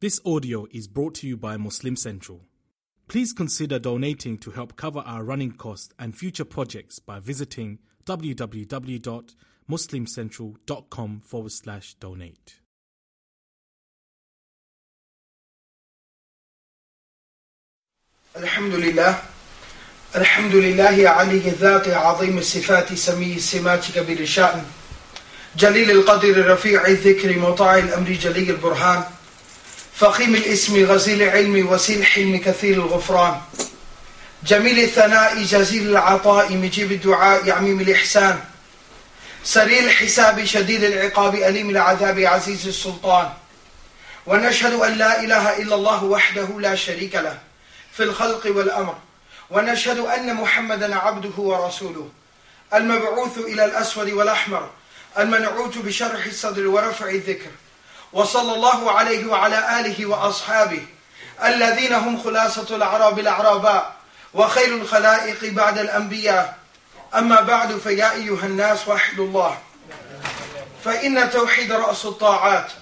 This audio is brought to you by Muslim Central. Please consider donating to help cover our running costs and future projects by visiting www.muslimcentral.com forward slash donate. الحمد لله الحمد لله علي الذات عظيم الصفات سمي السمات كبير الشأن جليل القدر رفيع الذكر مطاع الأمر جلي البرهان فخيم الاسم غزيل العلم وسيل الحلم كثير الغفران. جميل الثناء جزيل العطاء مجيب الدعاء عميم الإحسان. سريع الحساب شديد العقاب أليم العذاب عزيز السلطان. ونشهد أن لا إله إلا الله وحده لا شريك له في الخلق والأمر. ونشهد أن محمدا عبده ورسوله. المبعوث إلى الأسود والأحمر. المنعوت بشرح الصدر ورفع الذكر. وصلى الله عليه وعلى آله وأصحابه الذين هم خلاصة الأعراب الأعراباء وخير الخلائق بعد الأنبياء. أما بعد فيا أيها الناس وحدوا الله. فإن توحيد رأس الطاعات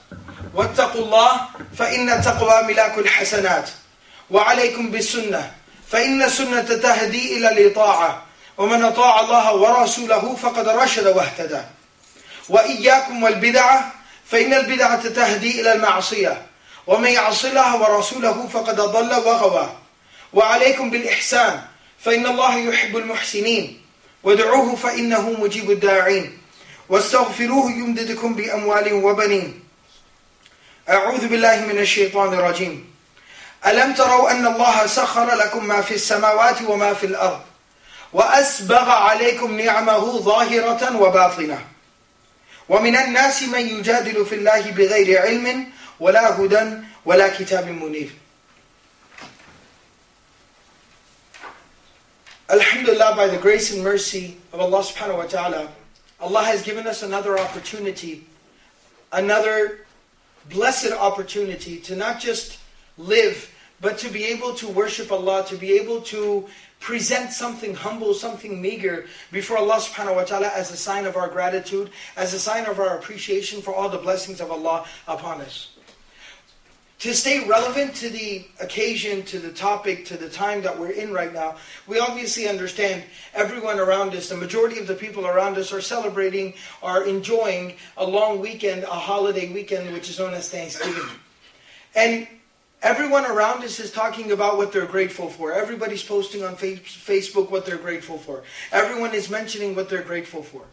واتقوا الله فإن تقوى ملاك الحسنات. وعليكم بالسنة فإن السنة تهدي إلى الإطاعة. ومن أطاع الله ورسوله فقد رشد واهتدى. وإياكم والبدعة فإن البدعة تهدي إلى المعصية. ومن يعص الله ورسوله فقد ضل وغوى. وعليكم بالإحسان فإن الله يحب المحسنين. وادعوه فإنه مجيب الداعين. واستغفروه يمددكم بأموال وبنين. أعوذ بالله من الشيطان الرجيم. ألم تروا أن الله سخر لكم ما في السماوات وما في الأرض؟ وأسبغ عليكم نعمه ظاهرة وباطنة. ومن الناس من يجادل في الله بغير علم ولا هدى ولا كتاب منير Alhamdulillah, by the grace and mercy of Allah subhanahu wa ta'ala, Allah has given us another opportunity, another blessed opportunity to not just live, but to be able to worship Allah, to be able to present something humble, something meager before Allah subhanahu wa ta'ala as a sign of our gratitude, as a sign of our appreciation for all the blessings of Allah upon us. To stay relevant to the occasion, to the topic, to the time that we're in right now, we obviously understand everyone around us, the majority of the people around us are celebrating, are enjoying a long weekend, a holiday weekend, which is known as Thanksgiving. And Everyone around us is talking about what they're grateful for. Everybody's posting on Facebook what they're grateful for. Everyone is mentioning what they're grateful for.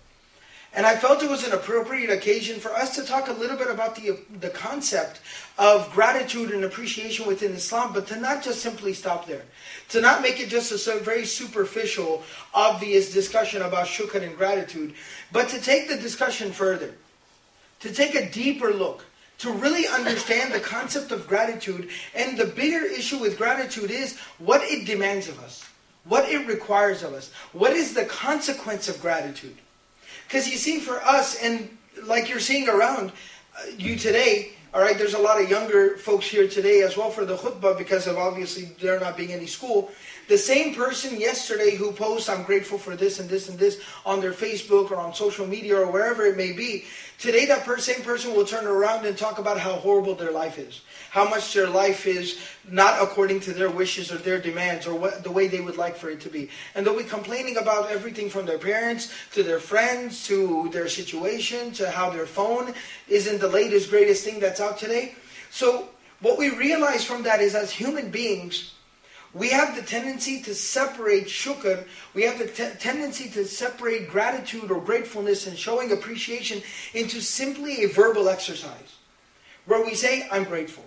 And I felt it was an appropriate occasion for us to talk a little bit about the, the concept of gratitude and appreciation within Islam, but to not just simply stop there. To not make it just a very superficial, obvious discussion about shukr and gratitude, but to take the discussion further. To take a deeper look to really understand the concept of gratitude. And the bigger issue with gratitude is what it demands of us, what it requires of us, what is the consequence of gratitude. Because you see, for us, and like you're seeing around uh, you today, all right, there's a lot of younger folks here today as well for the khutbah because of obviously there not being any school. The same person yesterday who posts, I'm grateful for this and this and this on their Facebook or on social media or wherever it may be, today that same person will turn around and talk about how horrible their life is. How much their life is not according to their wishes or their demands or what, the way they would like for it to be. And they'll be complaining about everything from their parents to their friends to their situation to how their phone isn't the latest, greatest thing that's out today. So, what we realize from that is as human beings, we have the tendency to separate shukr, we have the te- tendency to separate gratitude or gratefulness and showing appreciation into simply a verbal exercise. Where we say, I'm grateful.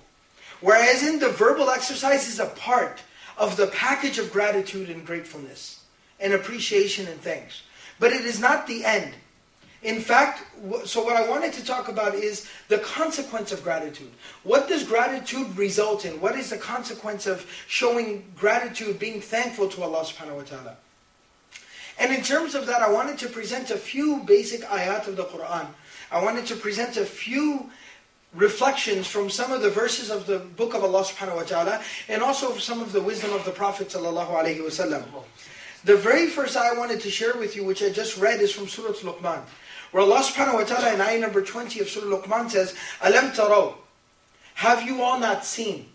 Whereas in the verbal exercise is a part of the package of gratitude and gratefulness and appreciation and thanks. But it is not the end. In fact, so what I wanted to talk about is the consequence of gratitude. What does gratitude result in? What is the consequence of showing gratitude, being thankful to Allah subhanahu wa ta'ala? And in terms of that, I wanted to present a few basic ayat of the Quran. I wanted to present a few reflections from some of the verses of the book of Allah subhanahu wa ta'ala and also some of the wisdom of the Prophet sallallahu alaihi wasallam. The very first I wanted to share with you, which I just read, is from Surah Luqman. Where Allah subhanahu wa ta'ala in ayah number 20 of Surah Luqman says, Alam taraw. Have you all not seen?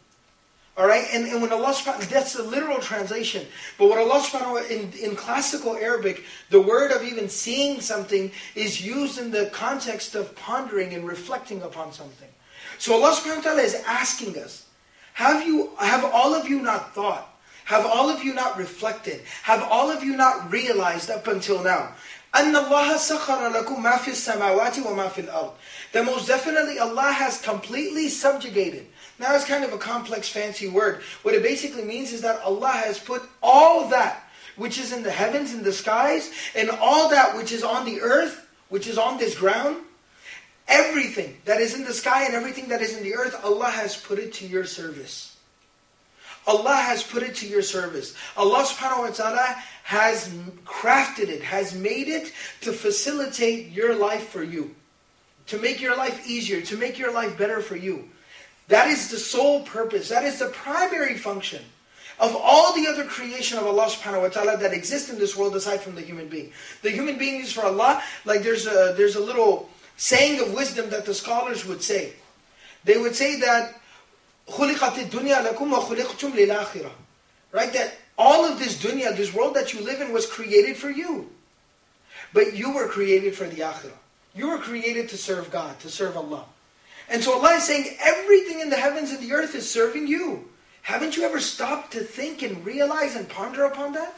All right, and, and when Allah subhanahu that's the literal translation. But what Allah subhanahu in, in classical Arabic, the word of even seeing something is used in the context of pondering and reflecting upon something. So Allah subhanahu wa ta'ala is asking us, have you have all of you not thought? Have all of you not reflected? Have all of you not realized up until now? أن الله سخر لكم ما في السماوات وما في الأرض. That most definitely Allah has completely subjugated now it's kind of a complex, fancy word. What it basically means is that Allah has put all that which is in the heavens, in the skies, and all that which is on the earth, which is on this ground, everything that is in the sky and everything that is in the earth, Allah has put it to your service. Allah has put it to your service. Allah subhanahu wa ta'ala has crafted it, has made it to facilitate your life for you. To make your life easier, to make your life better for you. That is the sole purpose. That is the primary function of all the other creation of Allah subhanahu wa ta'ala that exist in this world aside from the human being. The human being is for Allah, like there's a, there's a little saying of wisdom that the scholars would say. They would say that خُلِقَتِ الدُّنْيَا لَكُمْ وَخُلِقْتُمْ لِلْآخِرَةِ Right? That all of this dunya, this world that you live in was created for you. But you were created for the akhirah. You were created to serve God, to serve Allah. And so Allah is saying everything in the heavens and the earth is serving you. Haven't you ever stopped to think and realize and ponder upon that?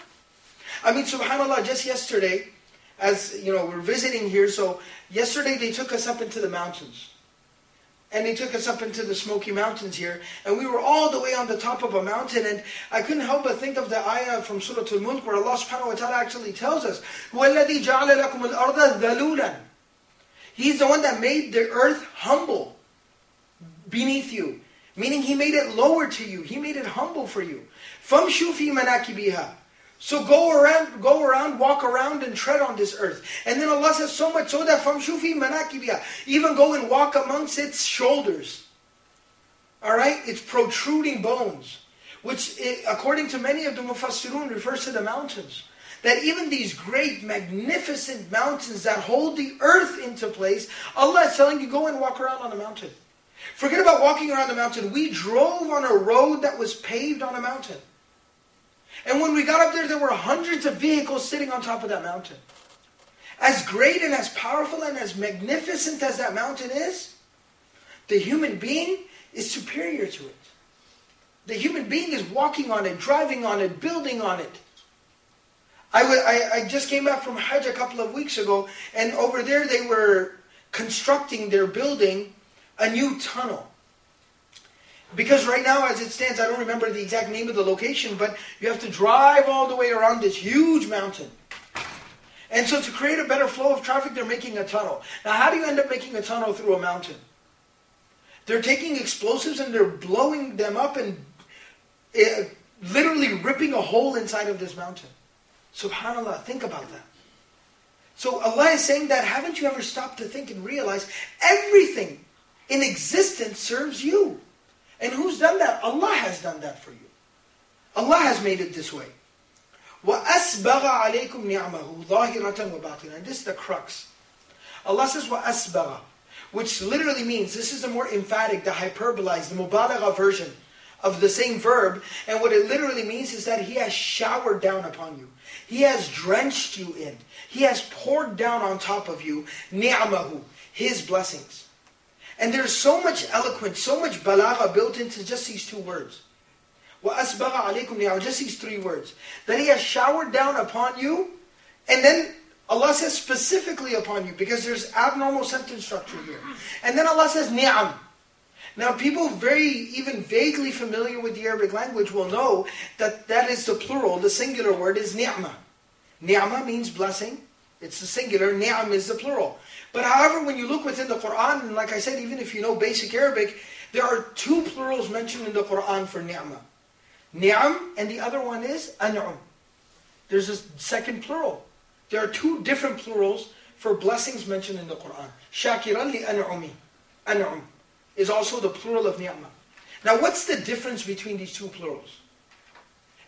I mean, subhanAllah, just yesterday, as you know, we're visiting here, so yesterday they took us up into the mountains And they took us up into the Smoky Mountains here, and we were all the way on the top of a mountain, and I couldn't help but think of the ayah from Surah Al-Mulk where Allah subhanahu wa ta'ala actually tells us, وَالَّذِي جَعَلَ لَكُمُ الْأَرْضَ ذَلُولًا He's the one that made the earth humble beneath you. Meaning he made it lower to you. He made it humble for you. فَمْشُوا فِي مَنَاكِبِهَا so go around, go around, walk around and tread on this earth. And then Allah says so much so that from shufi manakibiya, even go and walk amongst its shoulders. All right, it's protruding bones, which eh, according to many of the mufassirun refers to the mountains. That even these great, magnificent mountains that hold the earth into place, Allah is telling you go and walk around on the mountain. Forget about walking around the mountain. We drove on a road that was paved on a mountain. And when we got up there, there were hundreds of vehicles sitting on top of that mountain. As great and as powerful and as magnificent as that mountain is, the human being is superior to it. The human being is walking on it, driving on it, building on it. I, I, I just came back from Hajj a couple of weeks ago, and over there they were constructing their building a new tunnel. Because right now, as it stands, I don't remember the exact name of the location, but you have to drive all the way around this huge mountain. And so to create a better flow of traffic, they're making a tunnel. Now, how do you end up making a tunnel through a mountain? They're taking explosives and they're blowing them up and uh, literally ripping a hole inside of this mountain. Subhanallah, think about that. So Allah is saying that, haven't you ever stopped to think and realize everything in existence serves you. And who's done that? Allah has done that for you. Allah has made it this way. وَأَسْبَغَ عَلَيْكُمْ نِعْمَهُ ظَاهِرَةً وَبَاطِنًا And this is the crux. Allah says وَأَسْبَغَ which literally means, this is the more emphatic, the hyperbolized, the mubalagha version of the same verb. And what it literally means is that He has showered down upon you. He has drenched you in. He has poured down on top of you ni'amahu, His blessings. And there's so much eloquence, so much balagha built into just these two words. وَأَسْبَغَ عَلَيْكُمْ نِعَمَ Just these three words. That He has showered down upon you, and then Allah says specifically upon you, because there's abnormal sentence structure here. And then Allah says ni'am. Now people very, even vaguely familiar with the Arabic language will know that that is the plural, the singular word is ni'ma. Ni'ma means blessing. It's the singular, ni'am is the plural. But however, when you look within the Quran, and like I said, even if you know basic Arabic, there are two plurals mentioned in the Quran for ni'mah. Ni'am, and the other one is an'um. There's a second plural. There are two different plurals for blessings mentioned in the Quran. Shakiran li an'umi. An'um is also the plural of ni'mah. Now what's the difference between these two plurals?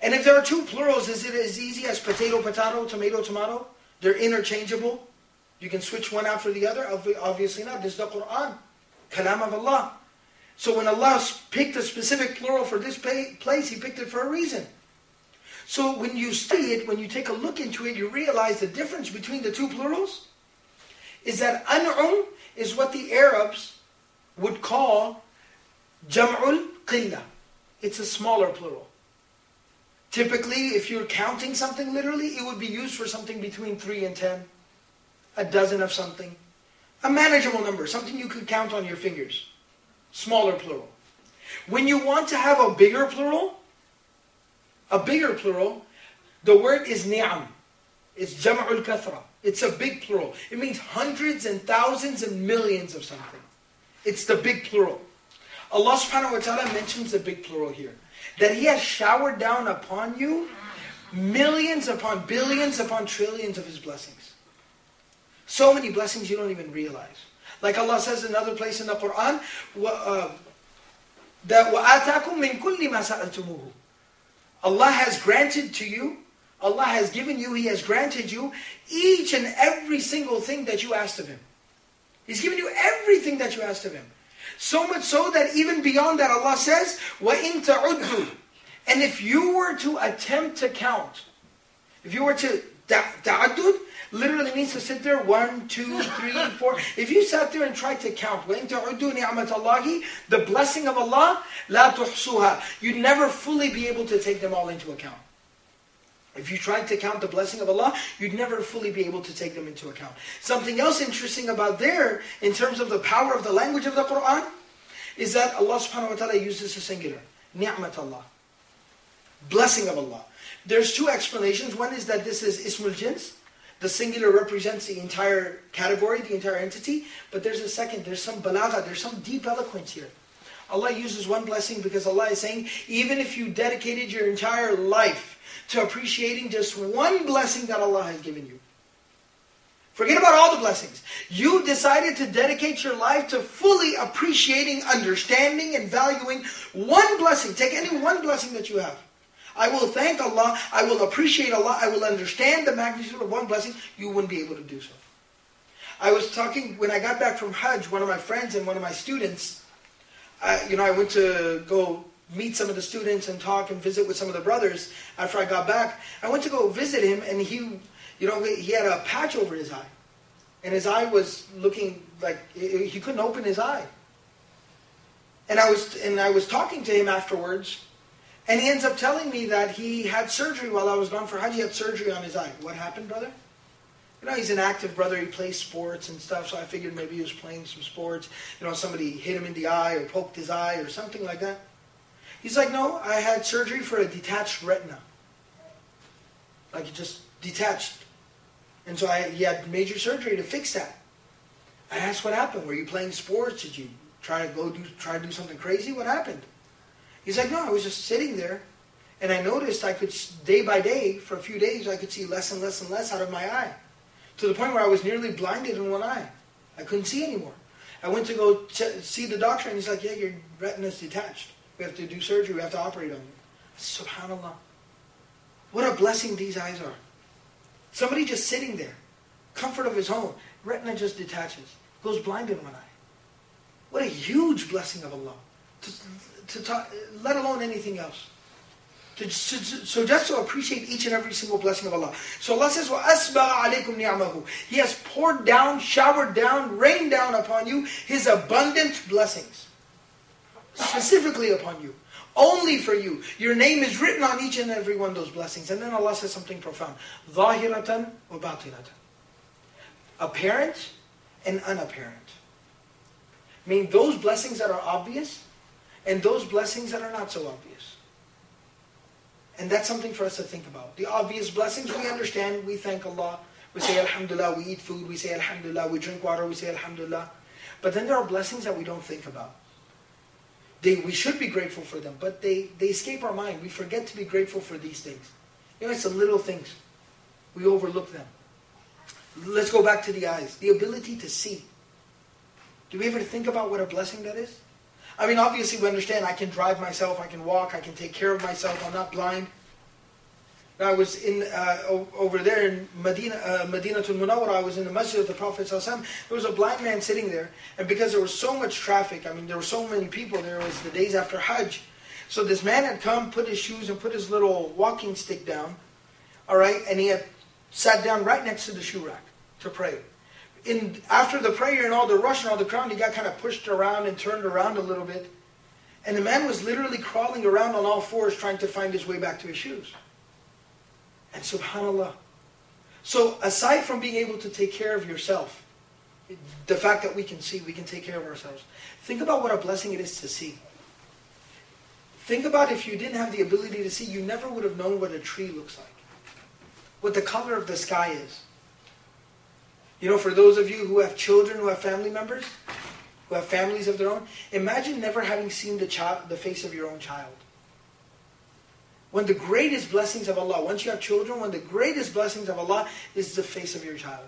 And if there are two plurals, is it as easy as potato, potato, tomato, tomato? They're interchangeable. You can switch one out for the other? Obviously not. This is the Quran. Kalam of Allah. So when Allah picked a specific plural for this place, He picked it for a reason. So when you study it, when you take a look into it, you realize the difference between the two plurals is that an'um is what the Arabs would call jam'ul qilla. It's a smaller plural. Typically, if you're counting something literally, it would be used for something between 3 and 10, a dozen of something. A manageable number, something you could count on your fingers. Smaller plural. When you want to have a bigger plural, a bigger plural, the word is ni'am. It's jam'ul kathra. It's a big plural. It means hundreds and thousands and millions of something. It's the big plural. Allah subhanahu wa ta'ala mentions the big plural here that He has showered down upon you millions upon billions upon trillions of His blessings. So many blessings you don't even realize. Like Allah says in another place in the Quran, uh, that وَآتَاكُم مِّن كُلِّ مَا سَأَلْتُمُوهُ Allah has granted to you, Allah has given you, He has granted you each and every single thing that you asked of Him. He's given you everything that you asked of Him. So much so that even beyond that, Allah says, وَإِن تَعُدُّوا And if you were to attempt to count, if you were to, ta'addud literally means to sit there one, two, three, four. If you sat there and tried to count, the blessing of Allah, la tuhsuha. You'd never fully be able to take them all into account. If you tried to count the blessing of Allah, you'd never fully be able to take them into account. Something else interesting about there, in terms of the power of the language of the Quran, is that Allah subhanahu wa ta'ala uses a singular. Ni'mat Allah. Blessing of Allah. There's two explanations. One is that this is Ismul Jins, the singular represents the entire category, the entire entity. But there's a second, there's some balagha, there's some deep eloquence here. Allah uses one blessing because Allah is saying, even if you dedicated your entire life to appreciating just one blessing that Allah has given you. Forget about all the blessings. You decided to dedicate your life to fully appreciating, understanding, and valuing one blessing. Take any one blessing that you have. I will thank Allah, I will appreciate Allah, I will understand the magnitude of one blessing. You wouldn't be able to do so. I was talking, when I got back from Hajj, one of my friends and one of my students, I, you know, I went to go meet some of the students and talk and visit with some of the brothers after I got back. I went to go visit him, and he, you know, he had a patch over his eye, and his eye was looking like he couldn't open his eye. And I was and I was talking to him afterwards, and he ends up telling me that he had surgery while I was gone for Hajj. He had surgery on his eye. What happened, brother? You know, he's an active brother. He plays sports and stuff. So I figured maybe he was playing some sports. You know, somebody hit him in the eye or poked his eye or something like that. He's like, no, I had surgery for a detached retina. Like it just detached. And so I, he had major surgery to fix that. I asked what happened. Were you playing sports? Did you try to go do try to do something crazy? What happened? He's like, no, I was just sitting there, and I noticed I could day by day for a few days I could see less and less and less out of my eye, to the point where I was nearly blinded in one eye. I couldn't see anymore. I went to go see the doctor, and he's like, yeah, your retina's detached. We have to do surgery. We have to operate on you. Subhanallah. What a blessing these eyes are. Somebody just sitting there, comfort of his home, retina just detaches, goes blind in one eye. What a huge blessing of Allah To, to talk, let alone anything else. To, to, so just to appreciate each and every single blessing of Allah. So Allah says, وَأَسْبَغَ عَلَيْكُمْ نِعْمَهُ He has poured down, showered down, rained down upon you His abundant blessings specifically upon you. Only for you. Your name is written on each and every one of those blessings. And then Allah says something profound. ظَاهِرَةً وَبَاطِنَةً Apparent and unapparent. I mean, those blessings that are obvious and those blessings that are not so obvious. And that's something for us to think about. The obvious blessings we understand, we thank Allah. We say Alhamdulillah, we eat food, we say Alhamdulillah, we drink water, we say Alhamdulillah. But then there are blessings that we don't think about. They, we should be grateful for them, but they, they escape our mind. We forget to be grateful for these things. You know, it's the little things. We overlook them. Let's go back to the eyes. The ability to see. Do we ever think about what a blessing that is? I mean, obviously we understand I can drive myself, I can walk, I can take care of myself, I'm not blind. I was in uh, over there in Medina, uh, Madinatul Munawwara. I was in the Masjid of the Prophet There was a blind man sitting there, and because there was so much traffic, I mean, there were so many people. There was the days after Hajj, so this man had come, put his shoes and put his little walking stick down, all right, and he had sat down right next to the shoe rack to pray. In after the prayer and all the rush and all the crowd, he got kind of pushed around and turned around a little bit, and the man was literally crawling around on all fours trying to find his way back to his shoes. And subhanallah. So aside from being able to take care of yourself, the fact that we can see, we can take care of ourselves. Think about what a blessing it is to see. Think about if you didn't have the ability to see, you never would have known what a tree looks like. What the color of the sky is. You know, for those of you who have children, who have family members, who have families of their own, imagine never having seen the, child, the face of your own child. One of the greatest blessings of Allah, once you have children, one of the greatest blessings of Allah is the face of your child.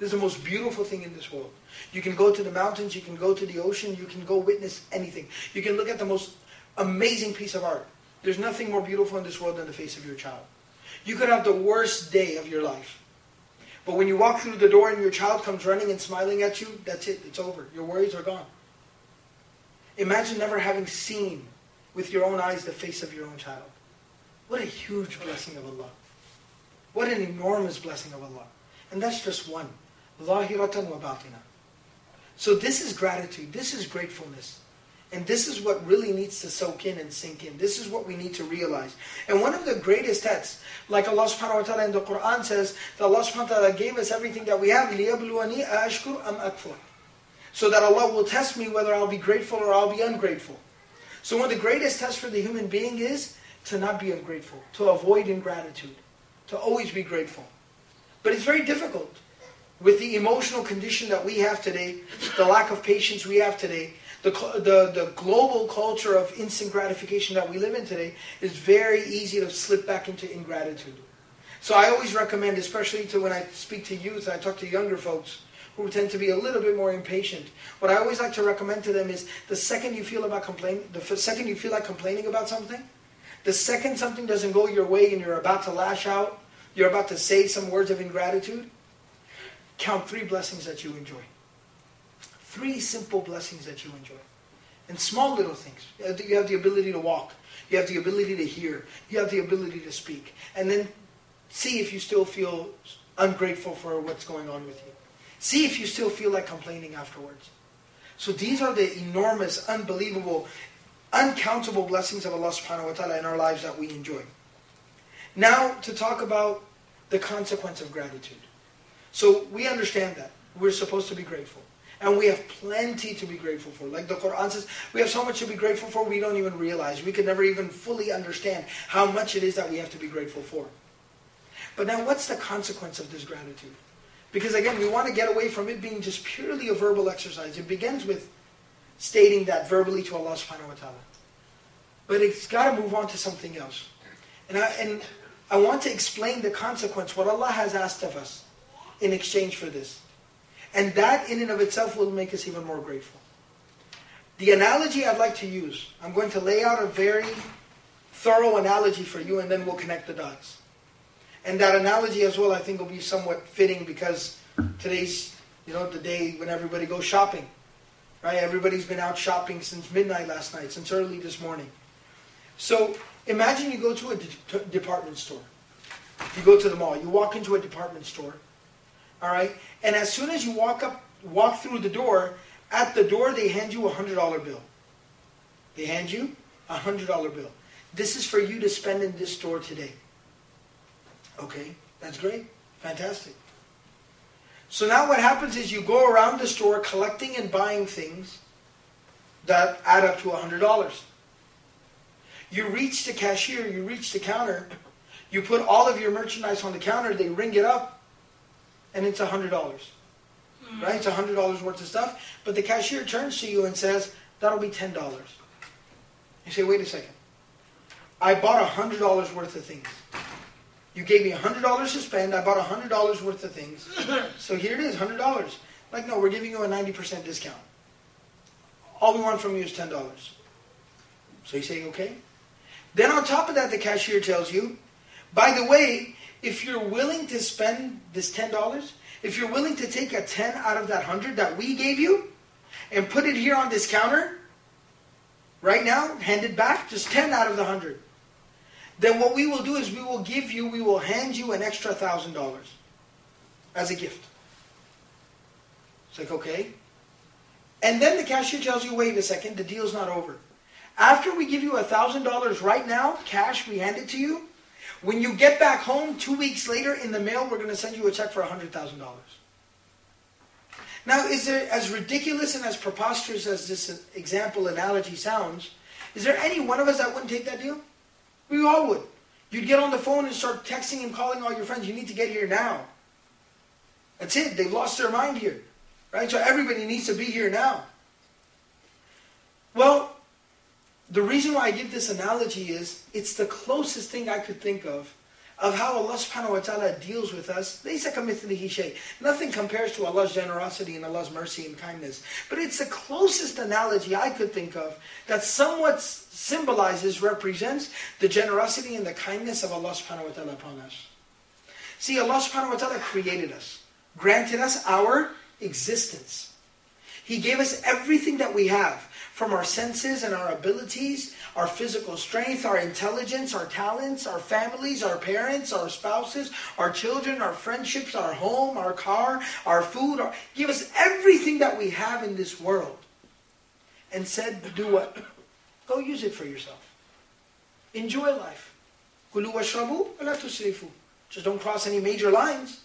This is the most beautiful thing in this world. You can go to the mountains, you can go to the ocean, you can go witness anything. You can look at the most amazing piece of art. There's nothing more beautiful in this world than the face of your child. You could have the worst day of your life. But when you walk through the door and your child comes running and smiling at you, that's it. It's over. Your worries are gone. Imagine never having seen with your own eyes the face of your own child. What a huge blessing of Allah. What an enormous blessing of Allah. And that's just one. Wa. So this is gratitude. This is gratefulness. And this is what really needs to soak in and sink in. This is what we need to realize. And one of the greatest tests, like Allah subhanahu wa ta'ala in the Quran says, that Allah subhanahu wa ta'ala gave us everything that we have, لِيَبْلُوَنِي أَشْكُرْ أَمْ أَكْفُرْ So that Allah will test me whether I'll be grateful or I'll be ungrateful. So one of the greatest tests for the human being is to not be ungrateful, to avoid ingratitude, to always be grateful. But it's very difficult with the emotional condition that we have today, the lack of patience we have today, the, the, the global culture of instant gratification that we live in today is very easy to slip back into ingratitude. So I always recommend, especially to when I speak to youth, I talk to younger folks who tend to be a little bit more impatient. What I always like to recommend to them is the second you feel about complain, the second you feel like complaining about something, the second something doesn't go your way and you're about to lash out, you're about to say some words of ingratitude, count three blessings that you enjoy. Three simple blessings that you enjoy. And small little things. You have the ability to walk. You have the ability to hear. You have the ability to speak. And then see if you still feel ungrateful for what's going on with you. See if you still feel like complaining afterwards. So these are the enormous, unbelievable uncountable blessings of Allah subhanahu wa ta'ala in our lives that we enjoy. Now, to talk about the consequence of gratitude. So we understand that. We're supposed to be grateful. And we have plenty to be grateful for. Like the Quran says, we have so much to be grateful for we don't even realize. We could never even fully understand how much it is that we have to be grateful for. But now what's the consequence of this gratitude? Because again, we want to get away from it being just purely a verbal exercise. It begins with stating that verbally to Allah subhanahu wa ta'ala. But it's got to move on to something else. And I, and I want to explain the consequence, what Allah has asked of us in exchange for this. And that in and of itself will make us even more grateful. The analogy I'd like to use, I'm going to lay out a very thorough analogy for you and then we'll connect the dots. And that analogy as well I think will be somewhat fitting because today's you know the day when everybody goes shopping. Right? Everybody's been out shopping since midnight last night, since early this morning. So imagine you go to a de department store. You go to the mall. You walk into a department store. All right? And as soon as you walk up, walk through the door, at the door they hand you a $100 bill. They hand you a $100 bill. This is for you to spend in this store today. Okay, that's great. Fantastic. So now what happens is you go around the store collecting and buying things that add up to a $100. You reach the cashier, you reach the counter, you put all of your merchandise on the counter, they ring it up, and it's $100. Mm. Right? It's $100 worth of stuff. But the cashier turns to you and says, that'll be $10. You say, wait a second. I bought $100 worth of things. You gave me $100 to spend. I bought $100 worth of things. So here it is, $100. Like, no, we're giving you a 90% discount. All we want from you is $10. So you say, okay. Then on top of that, the cashier tells you, By the way, if you're willing to spend this $10, if you're willing to take a 10 out of that 100 that we gave you and put it here on this counter, right now, hand it back, just 10 out of the 100. Then what we will do is we will give you, we will hand you an extra $1,000 as a gift. It's like, okay. And then the cashier tells you, wait a second, the deal's not over. After we give you $1,000 right now, cash, we hand it to you, when you get back home two weeks later in the mail, we're going to send you a check for $100,000. Now, is there, as ridiculous and as preposterous as this example analogy sounds, is there any one of us that wouldn't take that deal? We all would. You'd get on the phone and start texting and calling all your friends. You need to get here now. That's it. They've lost their mind here. Right? So everybody needs to be here now. Well, the reason why I give this analogy is it's the closest thing I could think of of how Allah subhanahu wa ta'ala deals with us. Nothing compares to Allah's generosity and Allah's mercy and kindness. But it's the closest analogy I could think of that somewhat symbolizes, represents the generosity and the kindness of Allah subhanahu wa ta'ala upon us. See, Allah subhanahu wa ta'ala created us, granted us our existence. He gave us everything that we have from our senses and our abilities, our physical strength, our intelligence, our talents, our families, our parents, our spouses, our children, our friendships, our home, our car, our food. Our, give us everything that we have in this world. And said, do what? Go use it for yourself. Enjoy life. Just don't cross any major lines.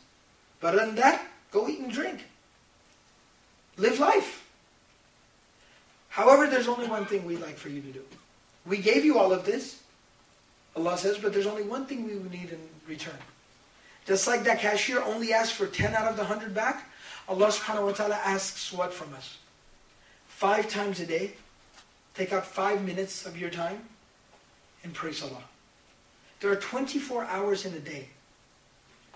But other than that, go eat and drink. Live life. However, there's only one thing we'd like for you to do. We gave you all of this, Allah says, but there's only one thing we would need in return. Just like that cashier only asked for 10 out of the 100 back, Allah subhanahu wa ta'ala asks what from us? Five times a day, take out five minutes of your time and praise Allah. There are 24 hours in a day.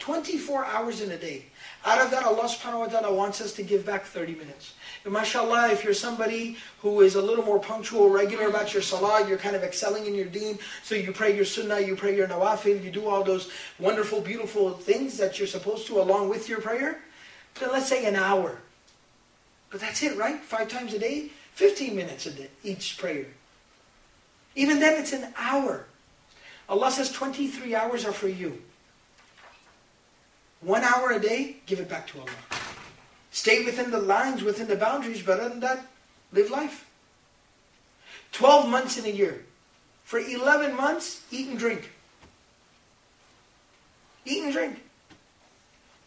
24 hours in a day. Out of that, Allah subhanahu wa ta'ala wants us to give back 30 minutes. And mashallah, if you're somebody who is a little more punctual, regular about your salah, you're kind of excelling in your deen, so you pray your sunnah, you pray your nawafil, you do all those wonderful, beautiful things that you're supposed to along with your prayer, then let's say an hour. But that's it, right? Five times a day, 15 minutes a day, each prayer. Even then, it's an hour. Allah says 23 hours are for you. One hour a day, give it back to Allah. Stay within the lines, within the boundaries, but other than that, live life. 12 months in a year. For 11 months, eat and drink. Eat and drink.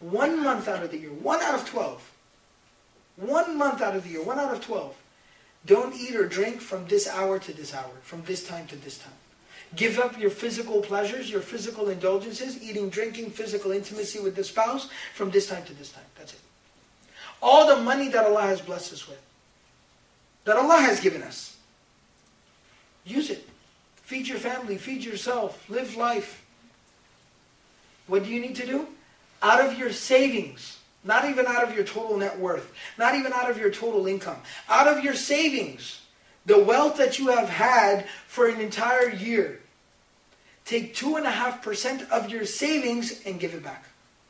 One month out of the year, one out of 12. One month out of the year, one out of 12. Don't eat or drink from this hour to this hour, from this time to this time. Give up your physical pleasures, your physical indulgences, eating, drinking, physical intimacy with the spouse from this time to this time. That's it. All the money that Allah has blessed us with, that Allah has given us, use it. Feed your family, feed yourself, live life. What do you need to do? Out of your savings, not even out of your total net worth, not even out of your total income, out of your savings, the wealth that you have had for an entire year, take 2.5% of your savings and give it back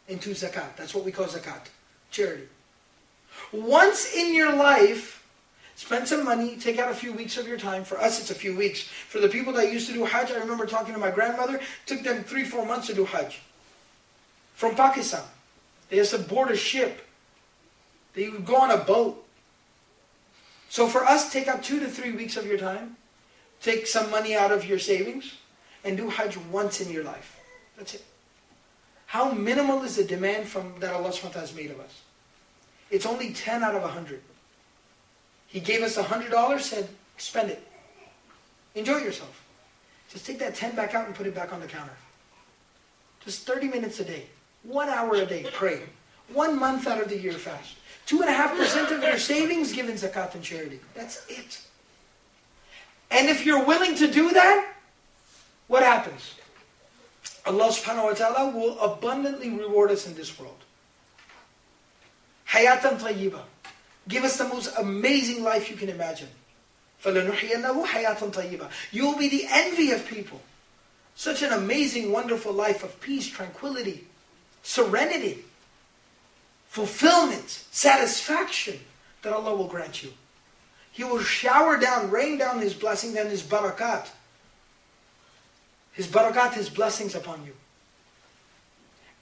into zakat. That's what we call zakat, charity. Once in your life, spend some money, take out a few weeks of your time. For us, it's a few weeks. For the people that used to do Hajj, I remember talking to my grandmother, took them three, four months to do Hajj. From Pakistan. They had to board a ship. They would go on a boat. So for us, take out two to three weeks of your time, take some money out of your savings, and do Hajj once in your life. That's it. How minimal is the demand from that Allah SWT has made of us? It's only 10 out of 100. He gave us $100, said, spend it. Enjoy yourself. Just take that 10 back out and put it back on the counter. Just 30 minutes a day. One hour a day, pray. One month out of the year, fast. Two and a half percent of your savings given zakat and charity. That's it. And if you're willing to do that, what happens? Allah subhanahu wa ta'ala will abundantly reward us in this world. Hayatan tayyiba. Give us the most amazing life you can imagine. فَلَنُحْيَنَّهُ hayatan tayyiba. You will be the envy of people. Such an amazing, wonderful life of peace, tranquility, serenity, fulfillment, satisfaction that Allah will grant you. He will shower down, rain down His blessing and His barakat. His barakat, His blessings upon you.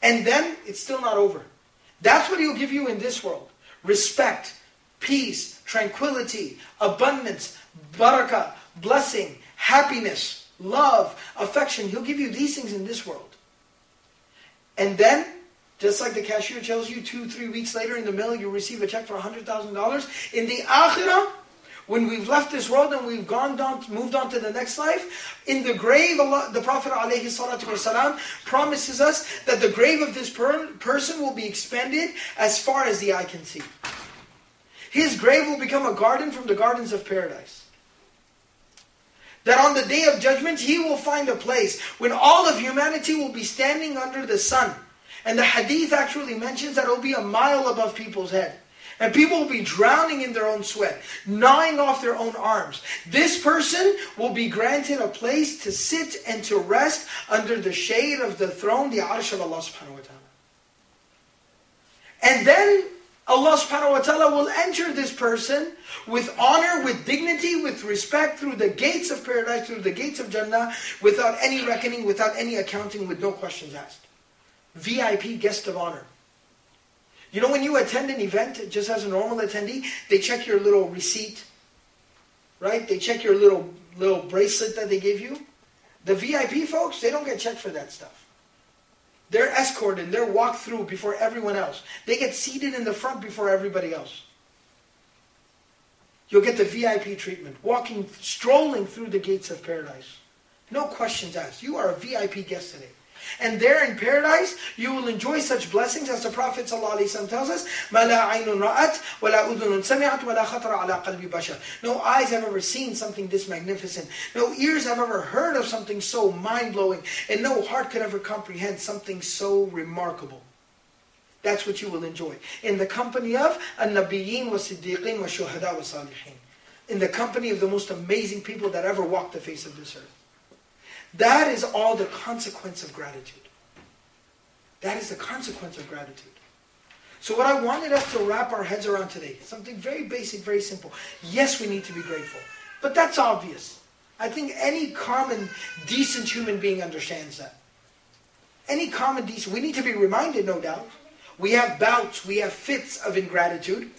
And then it's still not over. That's what He'll give you in this world. Respect, peace, tranquility, abundance, barakah, blessing, happiness, love, affection. He'll give you these things in this world. And then, just like the cashier tells you, two, three weeks later in the mail, you receive a check for $100,000. In the akhirah, when we've left this world and we've gone down, moved on to the next life, in the grave, Allah, the Prophet ﷺ promises us that the grave of this per person will be expanded as far as the eye can see. His grave will become a garden from the gardens of paradise. That on the day of judgment, he will find a place when all of humanity will be standing under the sun. And the hadith actually mentions that it will be a mile above people's head. And people will be drowning in their own sweat, gnawing off their own arms. This person will be granted a place to sit and to rest under the shade of the throne, the arsh of Allah subhanahu wa ta'ala. And then Allah subhanahu wa ta'ala will enter this person with honor, with dignity, with respect through the gates of paradise, through the gates of Jannah, without any reckoning, without any accounting, with no questions asked. VIP guest of honor. You know when you attend an event, just as a normal attendee, they check your little receipt, right? They check your little little bracelet that they give you. The VIP folks, they don't get checked for that stuff. They're escorted, they're walked through before everyone else. They get seated in the front before everybody else. You'll get the VIP treatment, walking, strolling through the gates of paradise. No questions asked. You are a VIP guest today. And there in paradise, you will enjoy such blessings as the Prophet ﷺ tells us, No eyes have ever seen something this magnificent. No ears have ever heard of something so mind-blowing. And no heart could ever comprehend something so remarkable. That's what you will enjoy. In the company of النبيين والصديقين والشهداء والصالحين. In the company of the most amazing people that ever walked the face of this earth. That is all the consequence of gratitude. That is the consequence of gratitude. So what I wanted us to wrap our heads around today, something very basic, very simple. Yes, we need to be grateful. But that's obvious. I think any common, decent human being understands that. Any common, decent, we need to be reminded, no doubt. We have bouts, we have fits of ingratitude.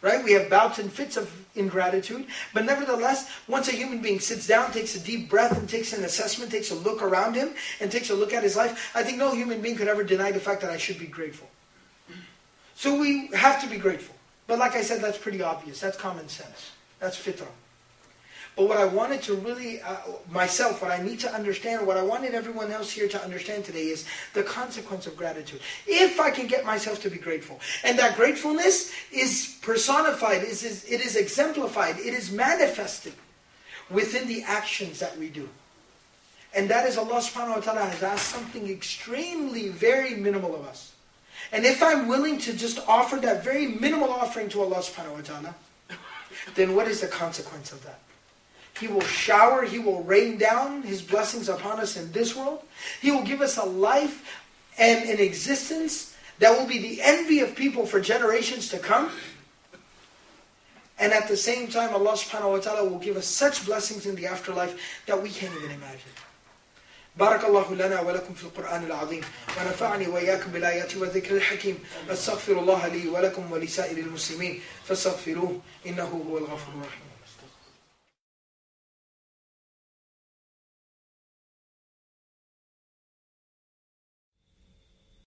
Right? We have bouts and fits of ingratitude. But nevertheless, once a human being sits down, takes a deep breath, and takes an assessment, takes a look around him, and takes a look at his life, I think no human being could ever deny the fact that I should be grateful. So we have to be grateful. But like I said, that's pretty obvious. That's common sense. That's fitrah. But what I wanted to really, uh, myself, what I need to understand, what I wanted everyone else here to understand today is the consequence of gratitude. If I can get myself to be grateful. And that gratefulness is personified, is, is, it is exemplified, it is manifested within the actions that we do. And that is Allah subhanahu wa ta'ala has asked something extremely, very minimal of us. And if I'm willing to just offer that very minimal offering to Allah subhanahu wa ta'ala, then what is the consequence of that? He will shower, He will rain down His blessings upon us in this world. He will give us a life and an existence that will be the envy of people for generations to come. And at the same time, Allah subhanahu wa ta'ala will give us such blessings in the afterlife that we can't even imagine. بارك الله لنا ولكم في القرآن العظيم ونفعني وإياكم بالآيات والذكر الحكيم أستغفر الله لي ولكم ولسائر المسلمين فاستغفروه إنه هو الغفور الرحيم